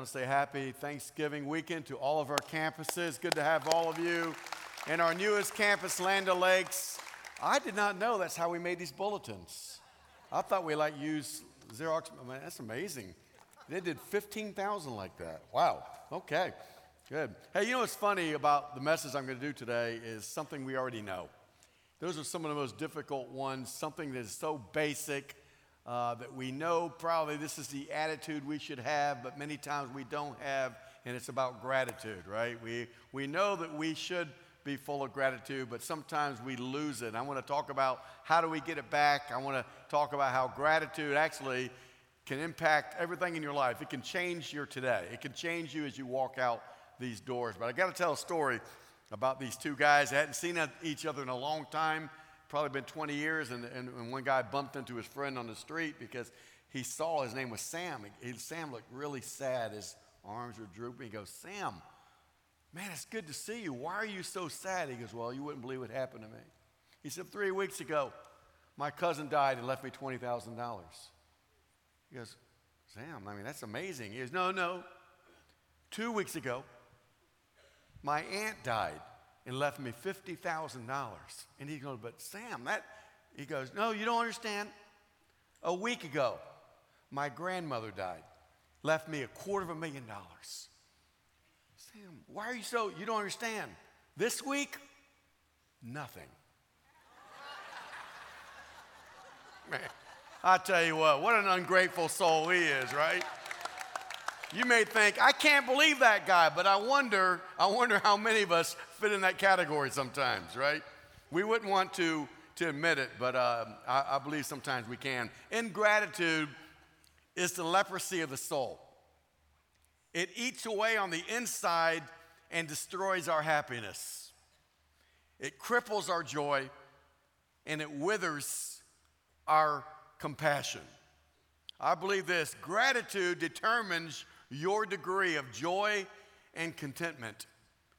want to say happy Thanksgiving weekend to all of our campuses. Good to have all of you. And our newest campus, Land Lakes. I did not know that's how we made these bulletins. I thought we like use Xerox. Oh, I mean, that's amazing. They did 15,000 like that. Wow. Okay. Good. Hey, you know what's funny about the message I'm going to do today is something we already know. Those are some of the most difficult ones, something that is so basic uh, that we know probably this is the attitude we should have, but many times we don't have, and it's about gratitude, right? We, we know that we should be full of gratitude, but sometimes we lose it. I want to talk about how do we get it back. I want to talk about how gratitude actually can impact everything in your life. It can change your today. It can change you as you walk out these doors. But I got to tell a story about these two guys. They hadn't seen each other in a long time probably been 20 years, and, and, and, one guy bumped into his friend on the street because he saw his name was Sam. He, Sam looked really sad. His arms were drooping. He goes, Sam, man, it's good to see you. Why are you so sad? He goes, Well, you wouldn't believe what happened to me. He said, Three weeks ago, my cousin died and left me $20,000. He goes, Sam, I mean, that's amazing. He goes, No, no. Two weeks ago, my aunt died and left me $50,000. And he goes, But Sam, that, he goes, No, you don't understand. A week ago, my grandmother died, left me a quarter of a million dollars. Sam, why are you so, you don't understand. This week, nothing. Man, I tell you what, what an ungrateful soul he is, right? You may think, I can't believe that guy, but I wonder, I wonder how many of us fit in that category sometimes, right? We wouldn't want to, to admit it, but uh, I, I believe sometimes we can. Ingratitude is the leprosy of the soul. It eats away on the inside and destroys our happiness. It cripples our joy and it withers our compassion. I believe this gratitude determines your degree of joy and contentment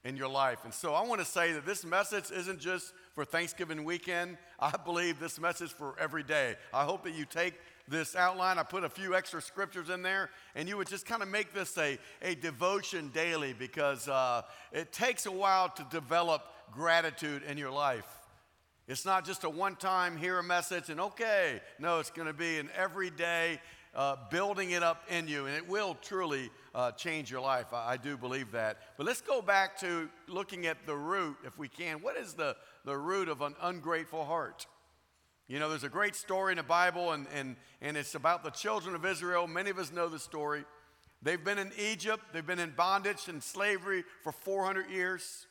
in your life. And so I want to say that this message isn't just for Thanksgiving weekend. I believe this message for every day. I hope that you take this outline. I put a few extra scriptures in there, and you would just kind of make this a, a devotion daily because uh, it takes a while to develop gratitude in your life. It's not just a one time hear a message and okay. No, it's going to be an everyday uh, building it up in you, and it will truly uh, change your life. I, I, do believe that. But let's go back to looking at the root, if we can. What is the, the root of an ungrateful heart? You know, there's a great story in the Bible, and, and, and it's about the children of Israel. Many of us know the story. They've been in Egypt, they've been in bondage and slavery for 400 years.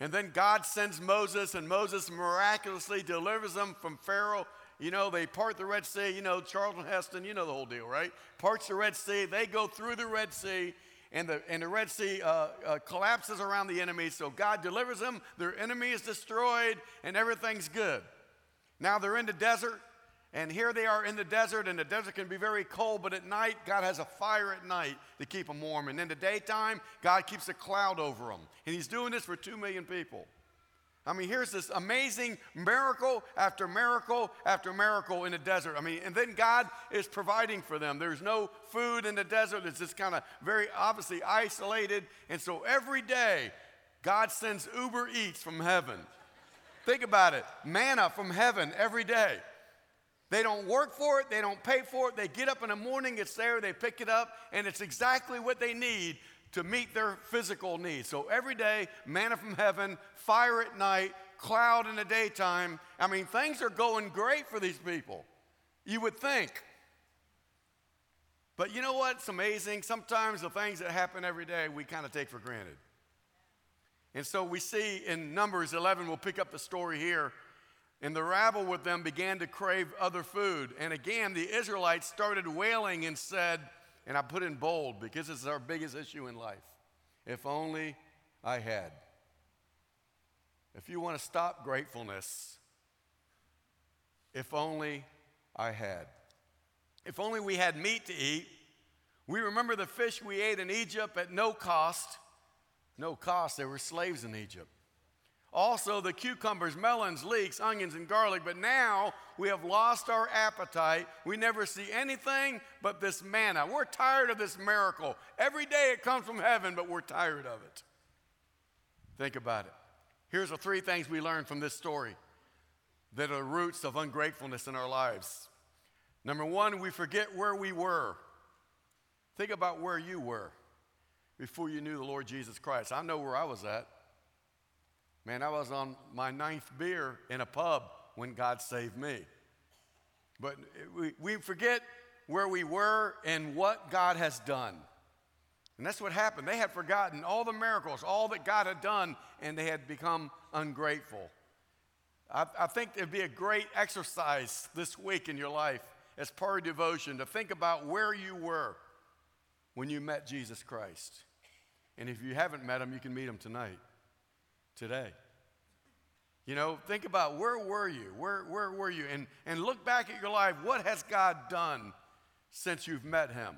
And then God sends Moses, and Moses miraculously delivers them from Pharaoh you know, they part the Red Sea. You know, Charlton Heston, you know the whole deal, right? Parts the Red Sea. They go through the Red Sea, and the, and the Red Sea uh, uh, collapses around the enemy. So God delivers them. Their enemy is destroyed, and everything's good. Now they're in the desert, and here they are in the desert, and the desert can be very cold, but at night, God has a fire at night to keep them warm. And in the daytime, God keeps a cloud over them. And He's doing this for two million people. I mean, here's this amazing miracle after miracle after miracle in the desert. I mean, and then God is providing for them. There's no food in the desert, it's just kind of very obviously isolated. And so every day, God sends Uber Eats from heaven. Think about it manna from heaven every day. They don't work for it, they don't pay for it. They get up in the morning, it's there, they pick it up, and it's exactly what they need to meet their physical needs. So every day, manna from heaven, fire at night, cloud in the daytime. I mean, things are going great for these people. You would think. But you know what's amazing? Sometimes the things that happen every day we kind of take for granted. And so we see in Numbers 11, we'll pick up the story here. And the rabble with them began to crave other food. And again, the Israelites started wailing and said, and I put in bold because this is our biggest issue in life. If only I had. If you want to stop gratefulness, if only I had. If only we had meat to eat. We remember the fish we ate in Egypt at no cost. No cost, there were slaves in Egypt. Also, the cucumbers, melons, leeks, onions, and garlic. But now we have lost our appetite. We never see anything but this manna. We're tired of this miracle. Every day it comes from heaven, but we're tired of it. Think about it. Here's the three things we learned from this story that are roots of ungratefulness in our lives. Number one, we forget where we were. Think about where you were before you knew the Lord Jesus Christ. I know where I was at. Man, I was on my ninth beer in a pub when God saved me. But we, we forget where we were and what God has done. And that's what happened. They had forgotten all the miracles, all that God had done, and they had become ungrateful. I, I think it'd be a great exercise this week in your life as part of devotion to think about where you were when you met Jesus Christ. And if you haven't met him, you can meet him tonight, today. You know, think about where were you? Where, where were you? And, and look back at your life. What has God done since you've met him?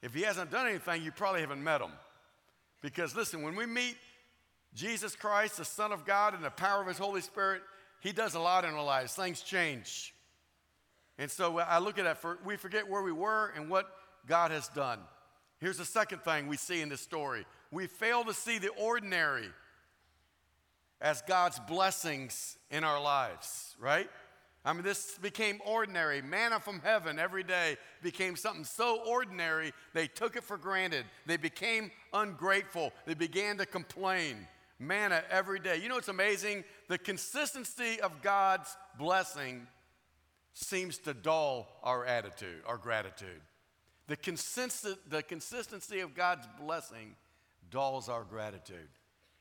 If he hasn't done anything, you probably haven't met him. Because listen, when we meet Jesus Christ, the Son of God, and the power of his Holy Spirit, he does a lot in our lives. Things change. And so I look at that, for, we forget where we were and what God has done. Here's the second thing we see in this story we fail to see the ordinary as God's blessings in our lives, right? I mean, this became ordinary. Manna from heaven every day became something so ordinary, they took it for granted. They became ungrateful. They began to complain. Manna every day. You know what's amazing? The consistency of God's blessing seems to dull our attitude, our gratitude. The, consistent, the consistency of God's blessing dulls our gratitude.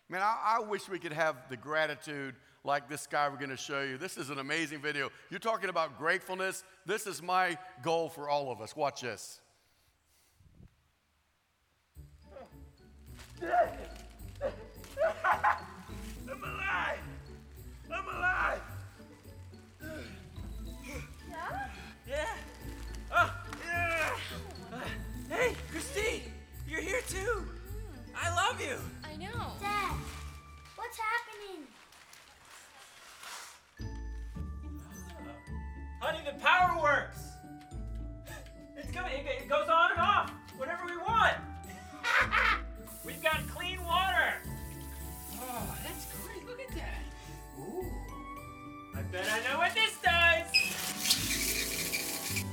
Man, I, I wish we could have the gratitude like this guy we're going to show you. This is an amazing video. You're talking about gratefulness. This is my goal for all of us. Watch this. I'm alive! I'm alive! Yeah? Yeah! Oh, yeah! Uh, hey, Christine! You're here too! I love you! Honey, the power works! It's coming, it, it goes on and off whenever we want! We've got clean water! Oh, that's great, look at that! Ooh. I bet I know what this does!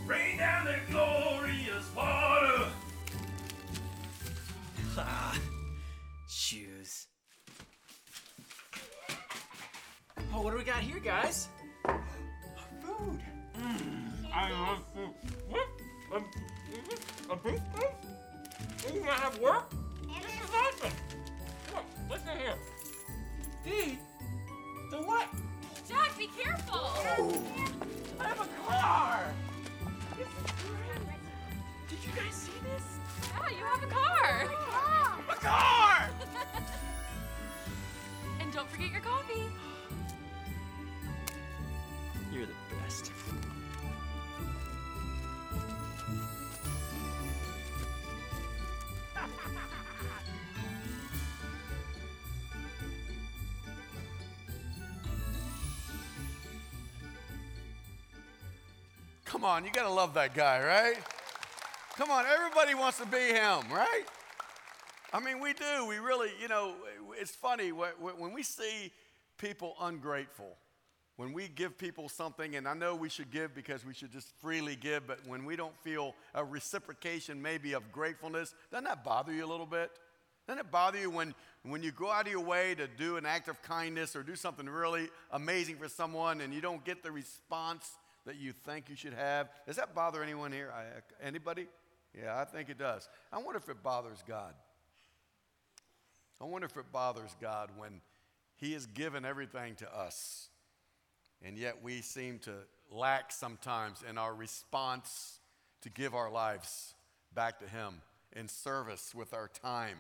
Rain down the glorious water! Ah, shoes. Oh, what do we got here, guys? I love food. What? A, a beef steak? You have work? This is awesome. Look, listen here. Dee, the what? Jack, be careful. I have a car. Did you guys see this? Yeah, you have a car. A car! And don't forget your coffee. Come on, you got to love that guy, right? Come on, everybody wants to be him, right? I mean, we do. We really, you know, it's funny wh- wh- when we see people ungrateful, when we give people something, and I know we should give because we should just freely give, but when we don't feel a reciprocation maybe of gratefulness, doesn't that bother you a little bit? Doesn't it bother you when, when you go out of your way to do an act of kindness or do something really amazing for someone and you don't get the response that you think you should have? Does that bother anyone here? I, anybody? Yeah, I think it does. I wonder if it bothers God. I wonder if it bothers God when He has given everything to us, and yet we seem to lack sometimes in our response to give our lives back to Him in service with our time,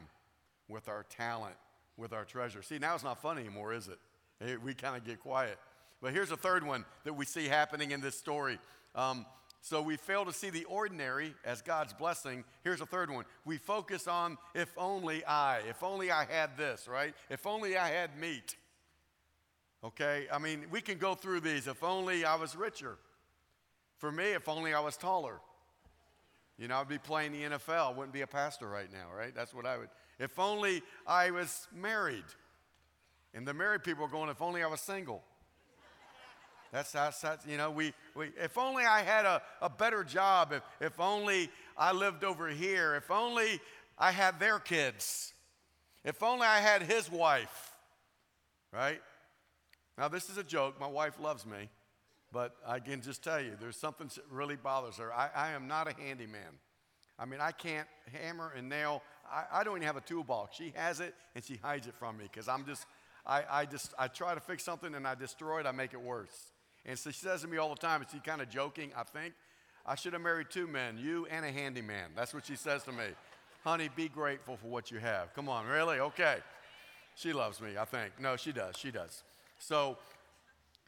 with our talent, with our treasure. See, now it's not fun anymore, is it? We kind of get quiet. But here's a third one that we see happening in this story. Um, so we fail to see the ordinary as God's blessing. Here's a third one. We focus on if only I, if only I had this, right? If only I had meat. Okay? I mean, we can go through these. If only I was richer. For me, if only I was taller. You know, I'd be playing the NFL. I wouldn't be a pastor right now, right? That's what I would. If only I was married. And the married people are going, if only I was single. That's, that's, that's you know, we, we, if only I had a, a better job, if, if only I lived over here, if only I had their kids, if only I had his wife, right? Now, this is a joke. My wife loves me. But I can just tell you, there's something that really bothers her. I, I am not a handyman. I mean, I can't hammer and nail. I, I, don't even have a toolbox. She has it and she hides it from me because I'm just, I, I just, I try to fix something and I destroy it, I make it worse. And so she says to me all the time, is she's kind of joking, I think, I should have married two men, you and a handyman. That's what she says to me. Honey, be grateful for what you have. Come on, really? Okay. She loves me, I think. No, she does. She does. So,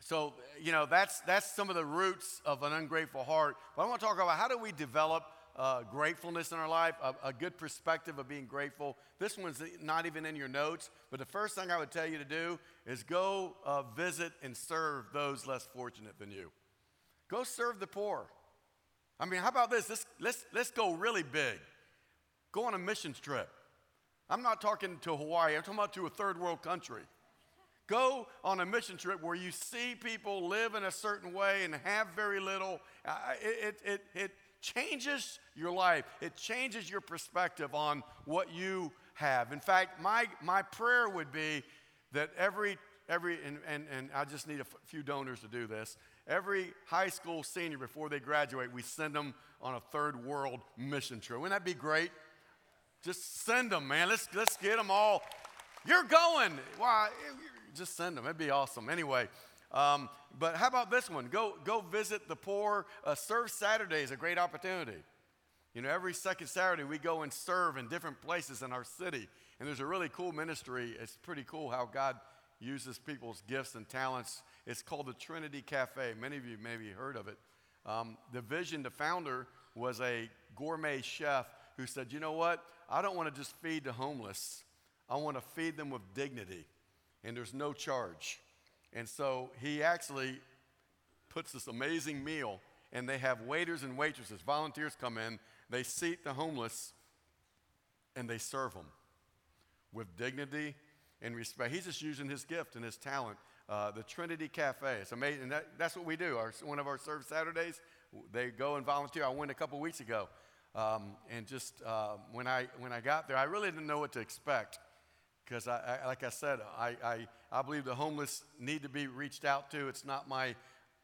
so you know, that's, that's some of the roots of an ungrateful heart. But I want to talk about how do we develop uh, gratefulness in our life, a, a, good perspective of being grateful. This one's not even in your notes, but the first thing I would tell you to do is go uh, visit and serve those less fortunate than you. Go serve the poor. I mean, how about this? Let's, let's, let's go really big. Go on a missions trip. I'm not talking to Hawaii, I'm talking about to a third world country. Go on a mission trip where you see people live in a certain way and have very little. Uh, it, it, it changes your life, it changes your perspective on what you have. In fact, my, my prayer would be that every, every and, and, and I just need a f- few donors to do this. Every high school senior, before they graduate, we send them on a third world mission trip. Wouldn't that be great? Just send them, man. Let's, let's get them all. You're going. Why? just send them. It'd be awesome. Anyway, um, but how about this one? Go, go visit the poor. Uh, serve Saturday is a great opportunity. You know, every second Saturday we go and serve in different places in our city. And there's a really cool ministry. It's pretty cool how God uses people's gifts and talents. It's called the Trinity Cafe. Many of you maybe heard of it. Um, the vision, the founder was a gourmet chef who said, you know what? I don't want to just feed the homeless. I want to feed them with dignity and there's no charge. And so he actually puts this amazing meal, and they have waiters and waitresses, volunteers come in, they seat the homeless, and they serve them with dignity and respect. He's just using his gift and his talent. Uh, the Trinity Cafe. It's amazing. That, that's what we do. Our, one of our serve Saturdays, they go and volunteer. I went a couple weeks ago. Um, and just uh, when, I, when I got there, I really didn't know what to expect because I, I, like I said, I, I, I believe the homeless need to be reached out to. It's not my,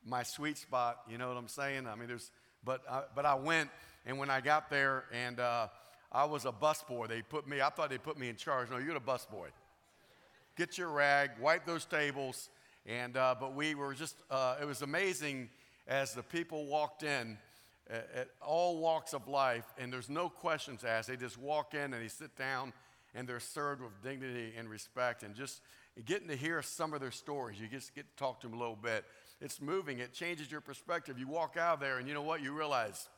my sweet spot, you know what I'm saying? I mean, there's, but, I, but I went, and when I got there, and uh, I was a busboy. They put me, I thought they put me in charge. No, you're the busboy. Get your rag, wipe those tables, and, uh, but we were just, uh, it was amazing as the people walked in at, at all walks of life, and there's no questions asked. They just walk in and they sit down and they're served with dignity and respect and just getting to hear some of their stories. You just get to talk to them a little bit. It's moving, it changes your perspective. You walk out there and you know what? You realize,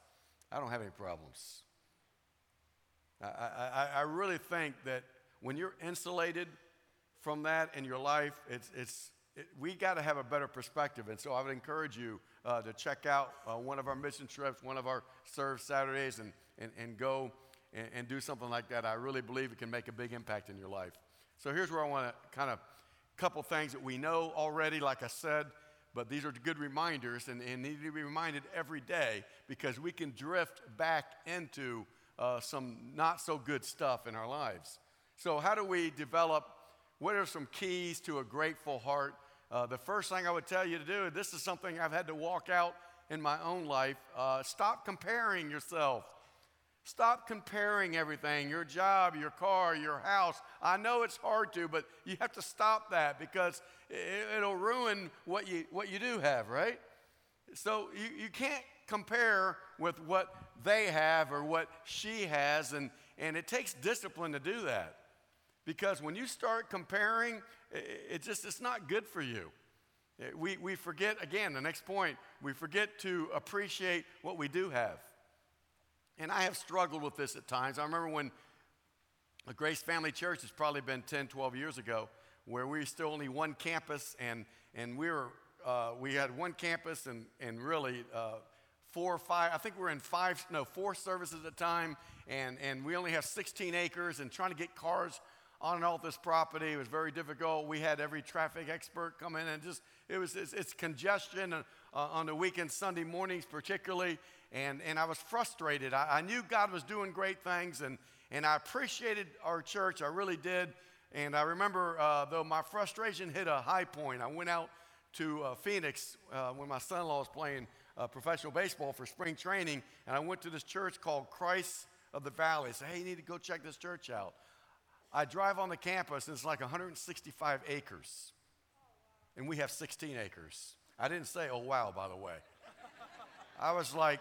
I don't have any problems. I, I, I really think that when you're insulated from that in your life, it's, it's, it, we got to have a better perspective. And so I would encourage you uh, to check out uh, one of our mission trips, one of our Serve Saturdays, and, and, and go and, and do something like that, I really believe it can make a big impact in your life. So here's where I want to kind of couple things that we know already, like I said, but these are good reminders and, and need to be reminded every day because we can drift back into uh, some not so good stuff in our lives. So, how do we develop? What are some keys to a grateful heart? Uh, the first thing I would tell you to do, this is something I've had to walk out in my own life. Uh, stop comparing yourself Stop comparing everything your job, your car, your house. I know it's hard to, but you have to stop that because it'll ruin what you, what you do have, right? So you, you can't compare with what they have or what she has, and, and it takes discipline to do that. Because when you start comparing, it just it's not good for you. We, we forget, again, the next point, we forget to appreciate what we do have. And I have struggled with this at times. I remember when the Grace Family Church has probably been 10, 12 years ago, where we were still only one campus, and, and we were uh, we had one campus and and really uh, four or five. I think we we're in five no four services at a time, and and we only have 16 acres, and trying to get cars on and off this property was very difficult. We had every traffic expert come in, and just it was it's, it's congestion uh, on the weekend, Sunday mornings particularly, and and I was frustrated. I, I knew God was doing great things, and and I appreciated our church. I really did. And I remember, uh, though, my frustration hit a high point. I went out to uh, Phoenix uh, when my son in law was playing uh, professional baseball for spring training, and I went to this church called Christ of the Valley. I said, hey, you need to go check this church out. I drive on the campus, and it's like 165 acres, and we have 16 acres. I didn't say, oh, wow, by the way. I was like,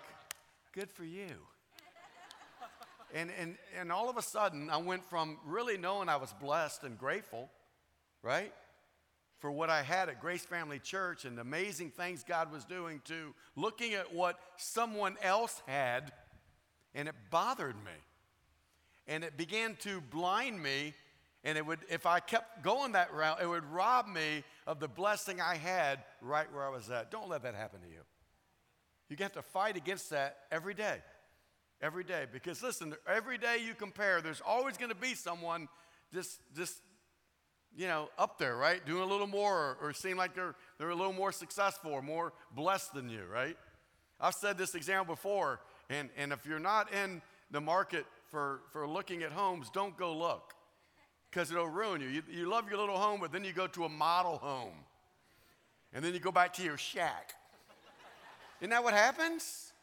good for you. And, and, and all of a sudden, I went from really knowing I was blessed and grateful, right, for what I had at Grace Family Church and the amazing things God was doing, to looking at what someone else had, and it bothered me. And it began to blind me. And it would, if I kept going that route, it would rob me of the blessing I had right where I was at. Don't let that happen to you. You have to fight against that every day every day. Because listen, every day you compare, there's always going to be someone just, just, you know, up there, right? Doing a little more or, or seem like they're, they're a little more successful or more blessed than you, right? I've said this example before, and, and if you're not in the market for, for looking at homes, don't go look because it'll ruin you. you. You love your little home, but then you go to a model home, and then you go back to your shack. Isn't that what happens?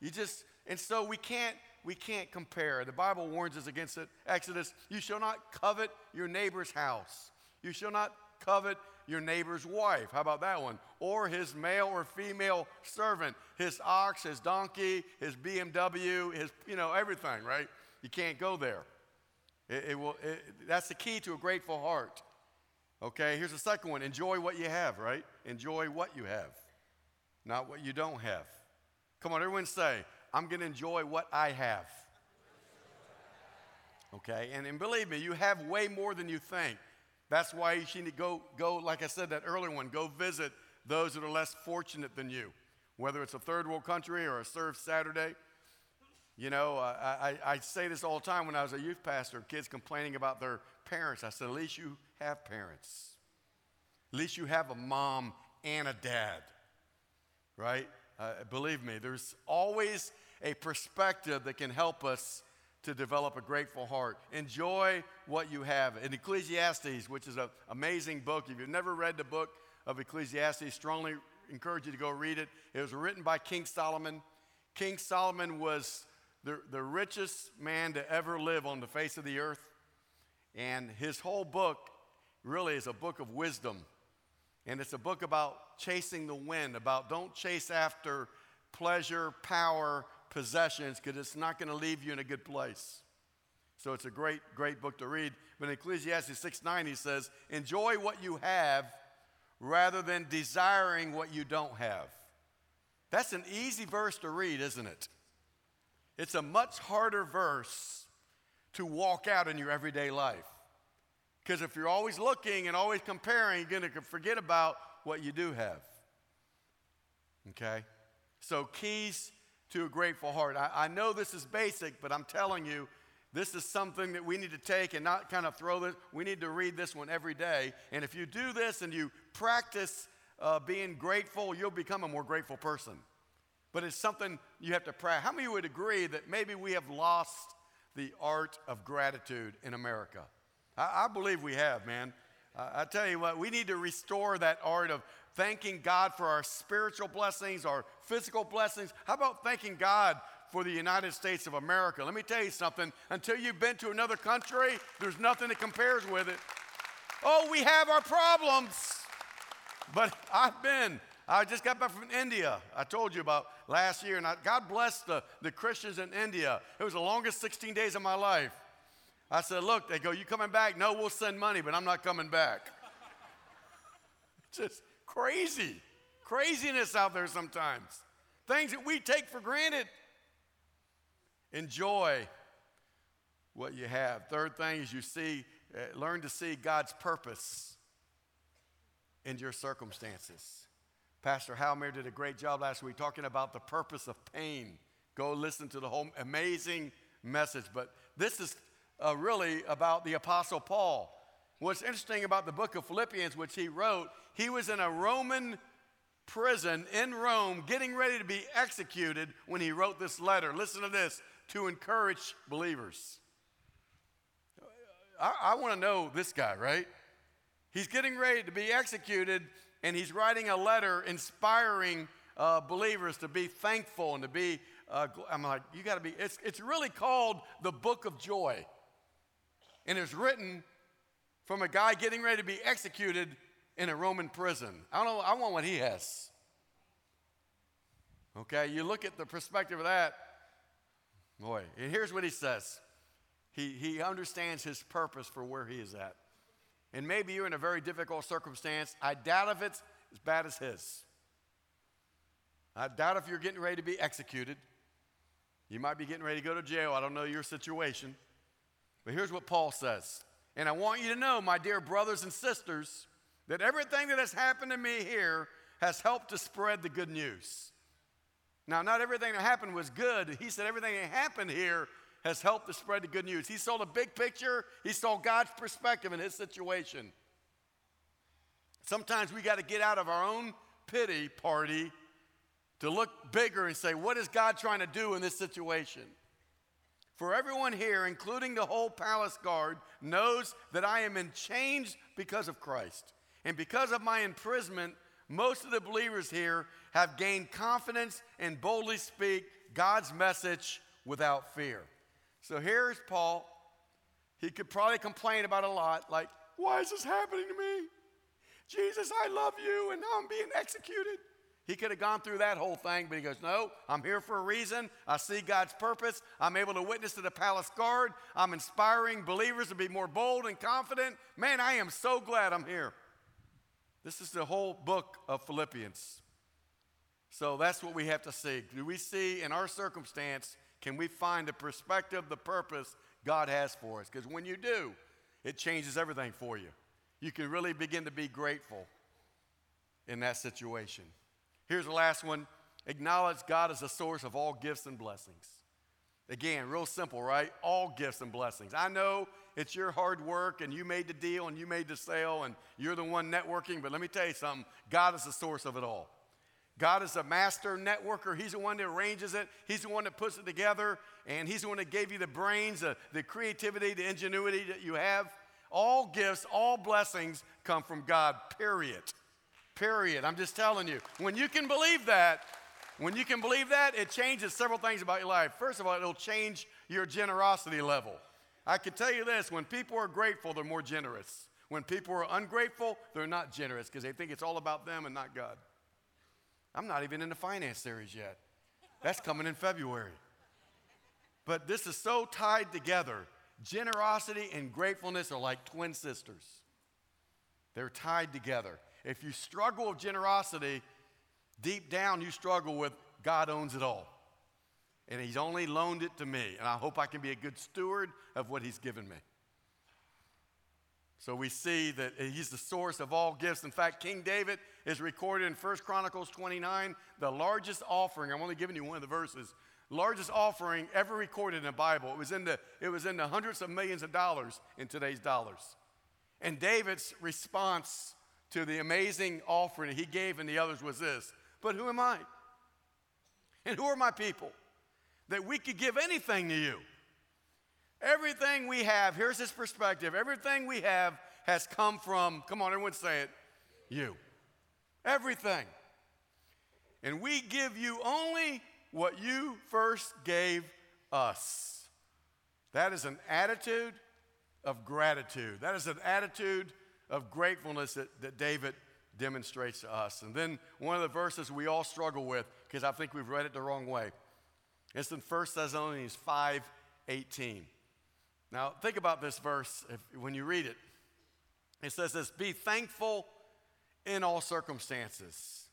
You just, and so we can't we can't compare. The Bible warns us against it. Exodus, you shall not covet your neighbor's house. You shall not covet your neighbor's wife. How about that one? Or his male or female servant, his ox, his donkey, his BMW, his, you know, everything, right? You can't go there. It, it will, it, that's the key to a grateful heart. Okay, here's the second one enjoy what you have, right? Enjoy what you have, not what you don't have. Come on, everyone say, I'm going to enjoy what I have. Okay? And, and believe me, you have way more than you think. That's why you to go, go, like I said, that earlier one, go visit those that are less fortunate than you, whether it's a third world country or a Serve Saturday. You know, uh, I, I say this all the time when I was a youth pastor, kids complaining about their parents. I said, at least you have parents. At least you have a mom and a dad, right? Uh, believe me, there's always a perspective that can help us to develop a grateful heart. Enjoy what you have. In Ecclesiastes, which is an amazing book, if you've never read the book of Ecclesiastes, strongly encourage you to go read it. It was written by King Solomon. King Solomon was the, the richest man to ever live on the face of the earth. And his whole book really is a book of wisdom. And it's a book about chasing the wind, about don't chase after pleasure, power, possessions because it's not going to leave you in a good place. So it's a great, great book to read. But in Ecclesiastes 6 9, he says, Enjoy what you have rather than desiring what you don't have. That's an easy verse to read, isn't it? It's a much harder verse to walk out in your everyday life. Because if you're always looking and always comparing, you're going to forget about what you do have. Okay? So, keys to a grateful heart. I, I, know this is basic, but I'm telling you, this is something that we need to take and not kind of throw this. We need to read this one every day. And if you do this and you practice uh, being grateful, you'll become a more grateful person. But it's something you have to practice. How many would agree that maybe we have lost the art of gratitude in America? I, I believe we have, man. Uh, I tell you what, we need to restore that art of thanking God for our spiritual blessings, our physical blessings. How about thanking God for the United States of America? Let me tell you something. Until you've been to another country, there's nothing that compares with it. Oh, we have our problems. But I've been, I just got back from India. I told you about last year, and I, God bless the, the Christians in India. It was the longest 16 days of my life. I said, Look, they go, You coming back? No, we'll send money, but I'm not coming back. just Crazy. Craziness out there sometimes. Things that we take for granted. Enjoy what you have. Third thing is you see, uh, learn to see God's purpose. in your circumstances. Pastor Halmer did a great job last week talking about the purpose of pain. Go listen to the whole amazing message. But this is uh, really about the Apostle Paul. What's interesting about the book of Philippians, which he wrote, he was in a Roman prison in Rome getting ready to be executed when he wrote this letter. Listen to this to encourage believers. I, I want to know this guy, right? He's getting ready to be executed, and he's writing a letter inspiring uh, believers to be thankful and to be. Uh, I'm like, you got to be. It's, it's really called the Book of Joy. And it's written from a guy getting ready to be executed in a Roman prison. I don't know, I want what he has. Okay, you look at the perspective of that, boy, and here's what he says. He, he understands his purpose for where he is at. And maybe you're in a very difficult circumstance. I doubt if it's as bad as his. I doubt if you're getting ready to be executed. You might be getting ready to go to jail. I don't know your situation. But here's what Paul says. And I want you to know, my dear brothers and sisters, that everything that has happened to me here has helped to spread the good news. Now, not everything that happened was good. He said everything that happened here has helped to spread the good news. He saw the big picture, he saw God's perspective in his situation. Sometimes we got to get out of our own pity party to look bigger and say, what is God trying to do in this situation? For everyone here, including the whole palace guard, knows that I am in chains because of Christ. And because of my imprisonment, most of the believers here have gained confidence and boldly speak God's message without fear. So here's Paul. He could probably complain about a lot, like, why is this happening to me? Jesus, I love you, and now I'm being executed. He could have gone through that whole thing, but he goes, No, I'm here for a reason. I see God's purpose. I'm able to witness to the palace guard. I'm inspiring believers to be more bold and confident. Man, I am so glad I'm here. This is the whole book of Philippians. So that's what we have to see. Do we see in our circumstance, can we find the perspective, the purpose God has for us? Because when you do, it changes everything for you. You can really begin to be grateful in that situation. Here's the last one acknowledge God as the source of all gifts and blessings. Again, real simple, right? All gifts and blessings. I know it's your hard work and you made the deal and you made the sale and you're the one networking, but let me tell you something God is the source of it all. God is a master networker. He's the one that arranges it, He's the one that puts it together, and He's the one that gave you the brains, the, the creativity, the ingenuity that you have. All gifts, all blessings come from God, period. Period. I'm just telling you. When you can believe that, when you can believe that, it changes several things about your life. First of all, it'll change your generosity level. I can tell you this when people are grateful, they're more generous. When people are ungrateful, they're not generous because they think it's all about them and not God. I'm not even in the finance series yet. That's coming in February. But this is so tied together. Generosity and gratefulness are like twin sisters, they're tied together. If you struggle with generosity, deep down you struggle with God owns it all. And He's only loaned it to me. And I hope I can be a good steward of what He's given me. So we see that he's the source of all gifts. In fact, King David is recorded in 1 Chronicles 29, the largest offering. I'm only giving you one of the verses. Largest offering ever recorded in the Bible. It was in the, it was in the hundreds of millions of dollars in today's dollars. And David's response to the amazing offering he gave and the others was this But who am I? And who are my people? That we could give anything to you. Everything we have, here's his perspective everything we have has come from, come on, everyone say it, you. Everything. And we give you only what you first gave us. That is an attitude of gratitude. That is an attitude of gratefulness that, that David demonstrates to us. And then one of the verses we all struggle with, because I think we've read it the wrong way. It's in 1 Thessalonians 5 18. Now, think about this verse if, when you read it. It says this Be thankful in all circumstances.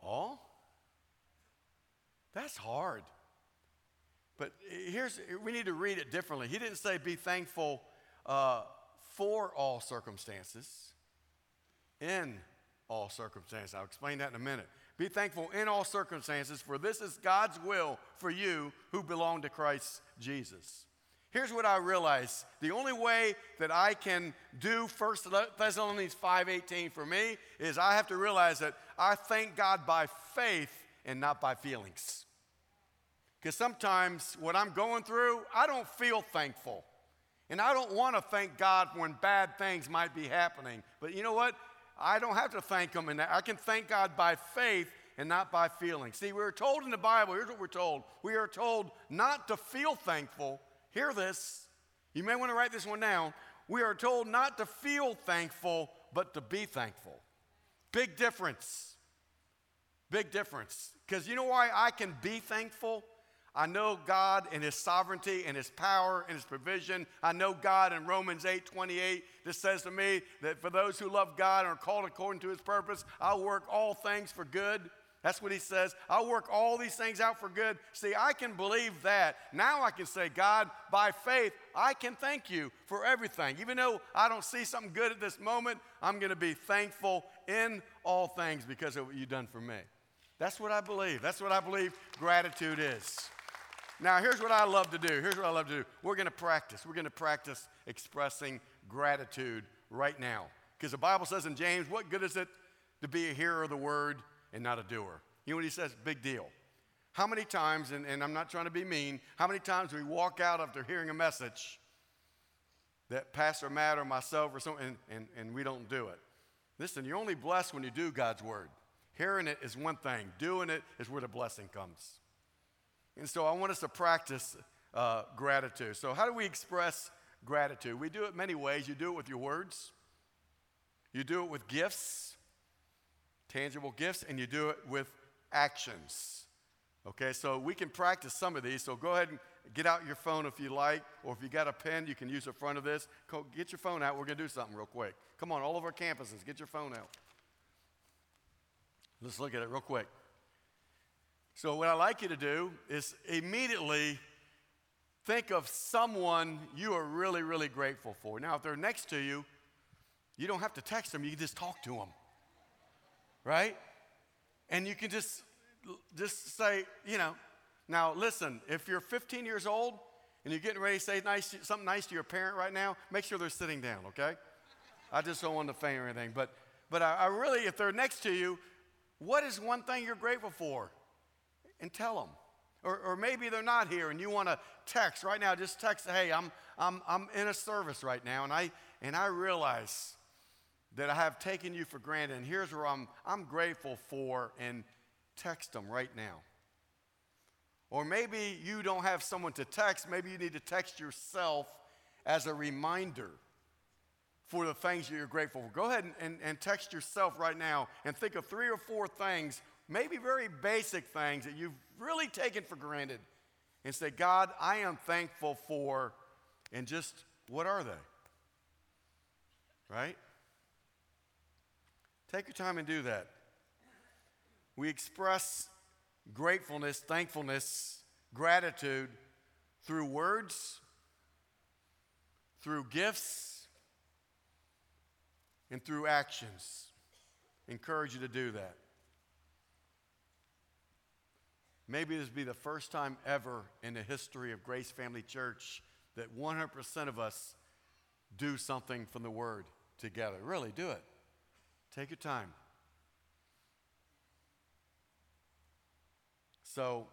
All? That's hard. But here's, we need to read it differently. He didn't say be thankful uh, for all circumstances. in all circumstances. I'll explain that in a minute. Be thankful in all circumstances, for this is God's will for you who belong to Christ Jesus. Here's what I realize. The only way that I can do 1 Thessalonians 5:18 for me is I have to realize that I thank God by faith and not by feelings. Because sometimes what I'm going through, I don't feel thankful. And I don't want to thank God when bad things might be happening. But you know what? I don't have to thank Him, and I can thank God by faith and not by feeling. See, we're told in the Bible, here's what we're told we are told not to feel thankful. Hear this. You may want to write this one down. We are told not to feel thankful, but to be thankful. Big difference. Big difference. Because you know why I can be thankful? I know God and His sovereignty and His power and His provision. I know God in Romans 8 28 that says to me that for those who love God and are called according to His purpose, I'll work all things for good. That's what He says. I'll work all these things out for good. See, I can believe that. Now I can say, God, by faith, I can thank you for everything. Even though I don't see something good at this moment, I'm going to be thankful in all things because of what you've done for me. That's what I believe. That's what I believe gratitude is. Now, here's what I love to do. Here's what I love to do. We're going to practice. We're going to practice expressing gratitude right now. Because the Bible says in James, what good is it to be a hearer of the word and not a doer? You know what he says? Big deal. How many times, and, and I'm not trying to be mean, how many times we walk out after hearing a message that Pastor Matt or myself or something, and, and, and we don't do it? Listen, you're only blessed when you do God's word. Hearing it is one thing, doing it is where the blessing comes. And so I want us to practice uh, gratitude. So, how do we express gratitude? We do it many ways. You do it with your words, you do it with gifts, tangible gifts, and you do it with actions. Okay, so we can practice some of these. So go ahead and get out your phone if you like, or if you got a pen, you can use the front of this. Get your phone out. We're going to do something real quick. Come on, all of our campuses, get your phone out. Let's look at it real quick. So, what I'd like you to do is immediately think of someone you are really, really grateful for. Now, if they're next to you, you don't have to text them, you can just talk to them. Right? And you can just just say, you know, now listen, if you're 15 years old and you're getting ready to say nice, something nice to your parent right now, make sure they're sitting down, okay? I just don't want to faint or anything. But but I, I really, if they're next to you, what is one thing you're grateful for? And tell them. Or, or maybe they're not here and you want to text right now, just text, hey, I'm, I'm, I'm in a service right now and I, and I realize that I have taken you for granted and here's where I'm, I'm grateful for and text them right now. Or maybe you don't have someone to text, maybe you need to text yourself as a reminder for the things that you're grateful for. Go ahead and, and, and, text yourself right now and think of three or four things maybe very basic things that you've really taken for granted and say, God, I am thankful for, and just what are they? Right? Take your time and do that. We express gratefulness, thankfulness, gratitude through words, through gifts, and through actions. Encourage you to do that. Maybe this will be the first time ever in the history of Grace Family Church that 100% of us do something from the Word together. Really, do it. Take your time. So,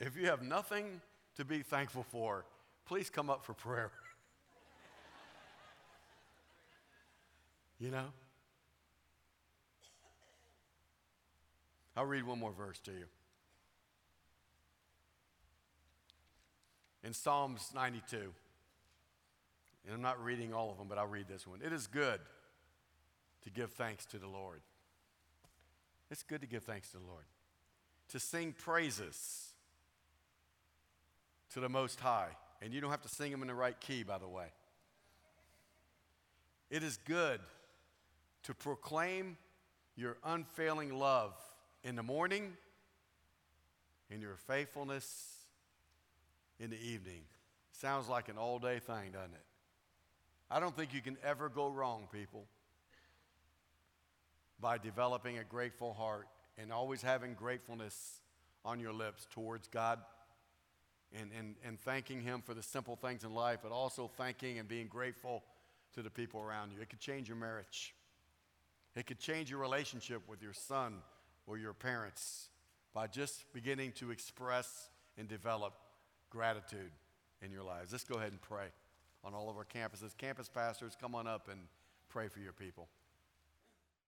if you have nothing to be thankful for, please come up for prayer. you know? I'll read one more verse to you. In Psalms 92. And I'm not reading all of them, but I'll read this one. It is good to give thanks to the Lord. It's good to give thanks to the Lord. To sing praises to the Most High. And you don't have to sing them in the right key, by the way. It is good to proclaim your unfailing love in the morning and your faithfulness in the evening. Sounds like an all day thing, doesn't it? I don't think you can ever go wrong, people. by developing a grateful heart and always having gratefulness on your lips towards God and, and, and thanking Him for the simple things in life, but also thanking and being grateful to the people around you. It could change your marriage, it could change your relationship with your son or your parents by just beginning to express and develop gratitude in your lives. Let's go ahead and pray on all of our campuses. Campus pastors, come on up and pray for your people.